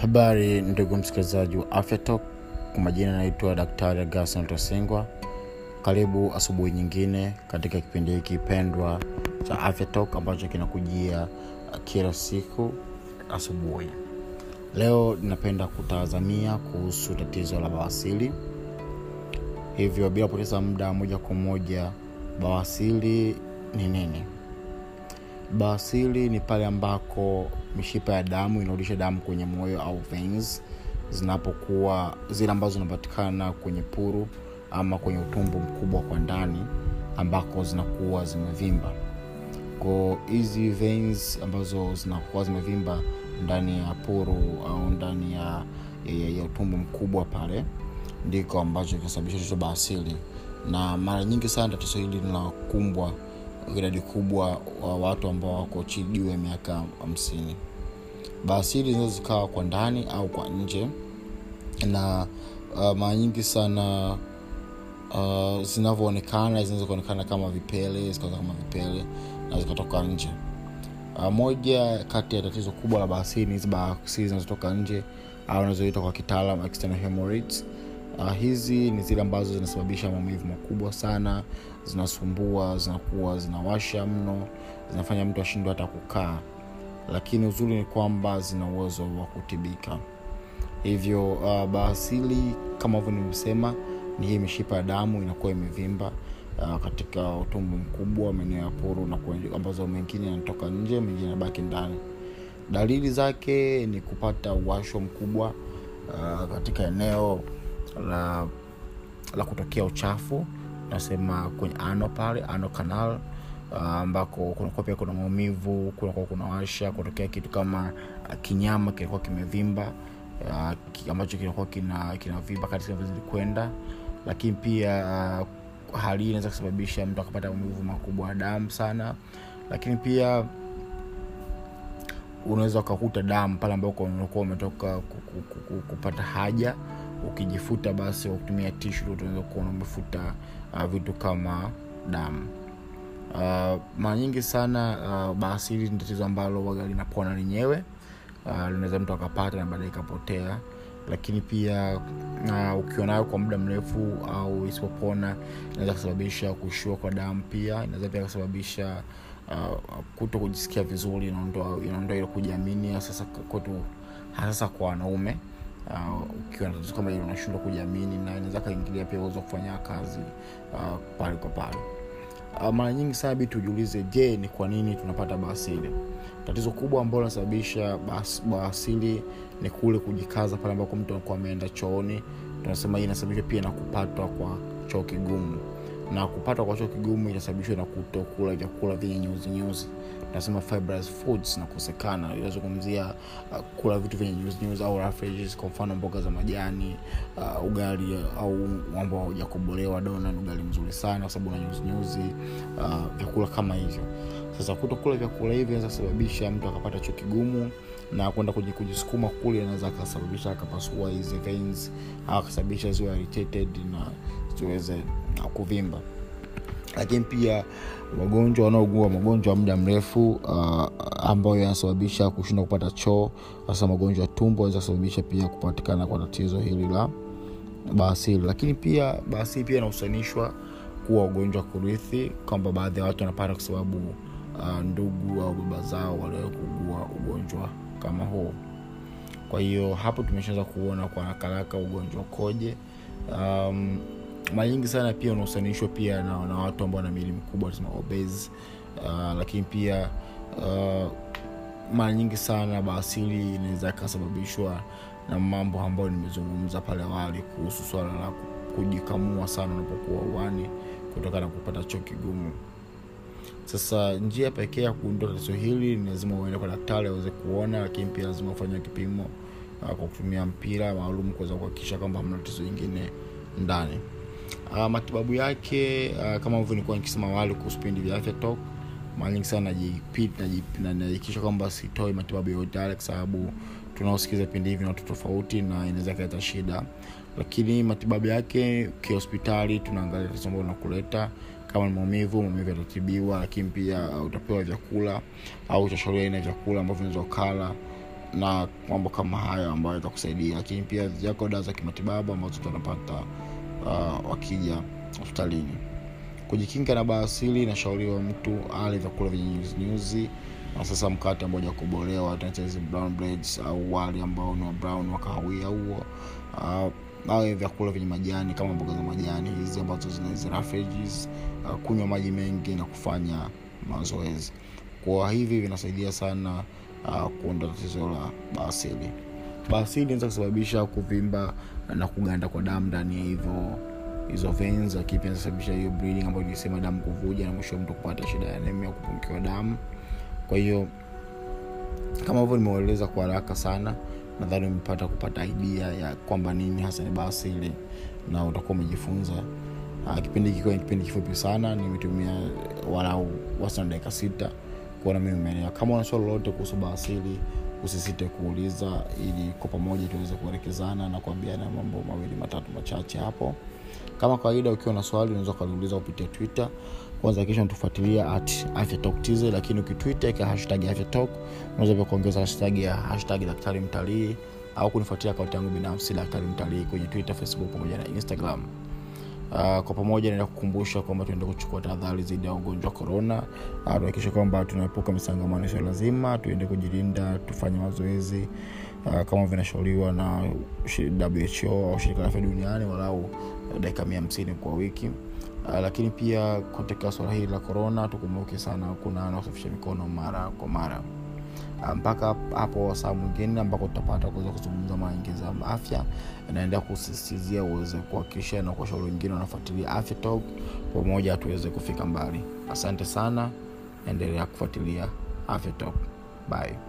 habari ndugu msikilizaji wa afya kwa majina anaitwa daktari gason tosingwa karibu asubuhi nyingine katika kipindi hiki pendwa cha afya ambacho kinakujia kila siku asubuhi. Leo ninapenda kutazamia kuhusu tatizo la bawasili. Hivyo bila kupoteza muda moja kwa moja bawasili ni nini bawasili ni pale ambako mishipa ya damu inarudisha damu kwenye moyo au veins zinapokuwa zile ambazo zinapatikana kwenye puru ama kwenye utumbo mkubwa kwa ndani ambako zinakuwa zimevimba. Ko hizi veins ambazo zinakuwa zimevimba ndani ya puru au ndani ya, ya, ya utumbo mkubwa pale ndiko ambacho kinasababisha tatizo baasili na mara nyingi sana tatizo hili linakumbwa idadi kubwa wa watu ambao wako chini juu ya miaka hamsini. Baasiri zinaweza zikawa kwa ndani au kwa nje. Na uh, mara nyingi sana uh, zinavyoonekana zinaweza kuonekana kama vipele zikaza kama vipele na zikatoka nje. Uh, moja kati ya tatizo kubwa la baasiri ni hizi baasiri zinazotoka nje au nazoitwa kwa kitaalam external hemorrhoids uh, hizi ni zile ambazo zinasababisha maumivu makubwa sana zinasumbua zinakuwa zinawasha mno zinafanya mtu ashindwe hata kukaa. Lakini uzuri ni kwamba zina uwezo wa kutibika. Hivyo uh, baasili kama hivyo nimesema ni hii mishipa ya damu inakuwa imevimba uh, katika utumbo mkubwa maeneo ya puru ambazo mengine yanatoka nje mengine yanabaki ndani. Dalili zake ni kupata uwasho mkubwa uh, katika eneo la la kutokea uchafu nasema kwenye ano pale ano canal ambako uh, kunakuwa pia kuna maumivu kunakuwa kuna washa kutokea kitu kama uh, kinyama kilikuwa kimevimba uh, ambacho kinakuwa kina kinavimba kati zinavyozidi kwenda lakini pia uh, hali hii inaweza kusababisha mtu akapata maumivu makubwa ya damu sana. Lakini pia unaweza ukakuta damu pale ambako unakuwa umetoka kupata haja ukijifuta basi kutumia tishu tunaweza kuona umefuta uh, vitu kama damu. Uh, mara nyingi sana uh, hili ni tatizo ambalo waga linapona lenyewe. Uh, linaweza mtu akapata na baadaye ikapotea. Lakini pia uh, ukiwa nayo kwa muda mrefu au isipopona inaweza kusababisha kushua kwa damu pia. Inaweza pia kusababisha uh, kuto kujisikia vizuri inaondoa ile kujiamini sasa kwetu hasasa kwa wanaume uh, ukiwa tatizo kama hilo unashindwa kujiamini na inaweza kaingilia pia uwezo kufanya kazi uh, pale kwa pale. Uh, mara nyingi sabi tujiulize je ni kwa nini tunapata bawasili tatizo kubwa ambalo linasababisha bawasili ni kule kujikaza pale ambako mtu anakuwa ameenda chooni. Tunasema hii inasababishwa pia na kupatwa kwa choo kigumu. Na kupatwa kwa choo kigumu inasababishwa na kutokula vyakula vyenye nyuzi tunasema fibrous foods nakosekana inazungumzia uh, kula vitu vyenye nyuzinyuzi nyuzi au refuges kwa mfano mboga za majani uh, ugali au ambao haujakobolewa dona ni ugali mzuri sana kwa sababu na nyuzi nyuzi uh, vyakula kama hivyo. Sasa kutokula vyakula hivi inaweza kusababisha mtu akapata choo kigumu na kwenda kujisukuma kule anaweza akasababisha akapasua hizi veins akasababisha ziwe irritated na ziweze kuvimba lakini pia wagonjwa wanaogua magonjwa muda mrefu uh, ambayo yanasababisha kushindwa kupata choo hasa magonjwa ya tumbo anaweza kusababisha pia kupatikana kwa tatizo hili la baasili lakini pia baasili pia inahusanishwa kuwa ugonjwa kurithi kwamba baadhi ya watu wanapata kwa sababu uh, ndugu au baba zao waliwahi kuugua ugonjwa kama huu kwa hiyo hapo tumeshaweza kuona kwa haraka ugonjwa ukoje. Um, mara nyingi sana pia unahusanishwa pia na, na watu ambao wana miili mikubwa tunasema obese. Uh, lakini pia uh, mara nyingi sana baasili inaweza ikasababishwa na mambo ambayo nimezungumza pale awali kuhusu swala la kujikamua sana unapokuwa uani kutokana na kupata choo kigumu. Sasa njia pekee ya kuondoa tatizo hili ni lazima uende kwa daktari aweze kuona lakini pia lazima ufanya kipimo uh, kwa kutumia mpira maalum kuweza kuhakikisha kwamba hamna tatizo ingine ndani uh, matibabu yake uh, kama hivyo nilikuwa nikisema awali kuhusu vipindi vya afya talk mara sana najihakikisha kwamba sitoi matibabu yoyote yale kwa sababu tunaosikiza vipindi hivi na watu tofauti na inaweza kaleta shida. Lakini matibabu yake kihospitali tunaangalia tatizo ambalo unakuleta kama ni maumivu maumivu yatatibiwa lakini pia uh, utapewa vyakula au utashauriwa aina ya vyakula ambavyo unaweza ukala na mambo kama hayo ambayo itakusaidia lakini pia zako dawa za kimatibabu ambazo tunapata uh, wakija hospitalini. Kujikinga na bawasili inashauriwa mtu ale vyakula vyenye nyuzinyuzi na sasa mkate ambao ujakobolewa tunaita hizi brown breads au wali ambao ni wa brown wa huo. Uh, awe vyakula vyenye majani kama mboga za majani hizi ambazo zina hizi uh, kunywa maji mengi na kufanya mazoezi. Kwa hivi vinasaidia sana uh, kuonda tatizo la bawasili bawasili inaweza kusababisha kuvimba na kuganda kwa damu ndani ya hivyo hizo veins lakini pia inasababisha hiyo bleeding ambayo nilisema damu kuvuja na mwisho mtu kupata shida ya anemia kupungukiwa damu. Kwa hiyo kama hivyo nimeeleza kwa haraka sana nadhani umepata kupata idea ya kwamba nini hasa ni bawasili na utakuwa umejifunza. Uh, kipindi kikiwa ni kipindi kifupi sana nimetumia walau wastani dakika sita kuona mimi umeelewa kama una lolote kuhusu bawasili usisite kuuliza ili kwa pamoja tuweze kuelekezana na kuambiana mambo mawili matatu machache hapo. Kama kawaida ukiwa na swali unaweza ukaliuliza kupitia twitter. Kwanza kisha natufuatilia at afyatoktiz lakini ukitwitter ka hashtag afyatok unaweza pia kuongeza hashtag ya hashtag daktari mtalii au kunifuatilia akaunti yangu binafsi daktari mtalii kwenye twitter facebook pamoja na instagram Uh, kwa pamoja naenda kukumbusha kwamba tuende kuchukua tahadhari zaidi ya ugonjwa wa korona uh, tuhakikishe kwamba tunaepuka misangamano isio lazima tuende kujilinda tufanye mazoezi uh, kama vinashauriwa na who au shirika la afya duniani walau dakika mia hamsini kwa wiki. Uh, lakini pia katika swala hili la korona tukumbuke sana kuna kusafisha mikono mara kwa mara mpaka hapo saa mwingine ambako tutapata kuweza kuzungumza maingiza ya afya inaendelea kusisitizia uweze kuhakikisha na kuwashauri wengine wanafuatilia afya talk pamoja tuweze kufika mbali. Asante sana endelea kufuatilia afya talk. Bye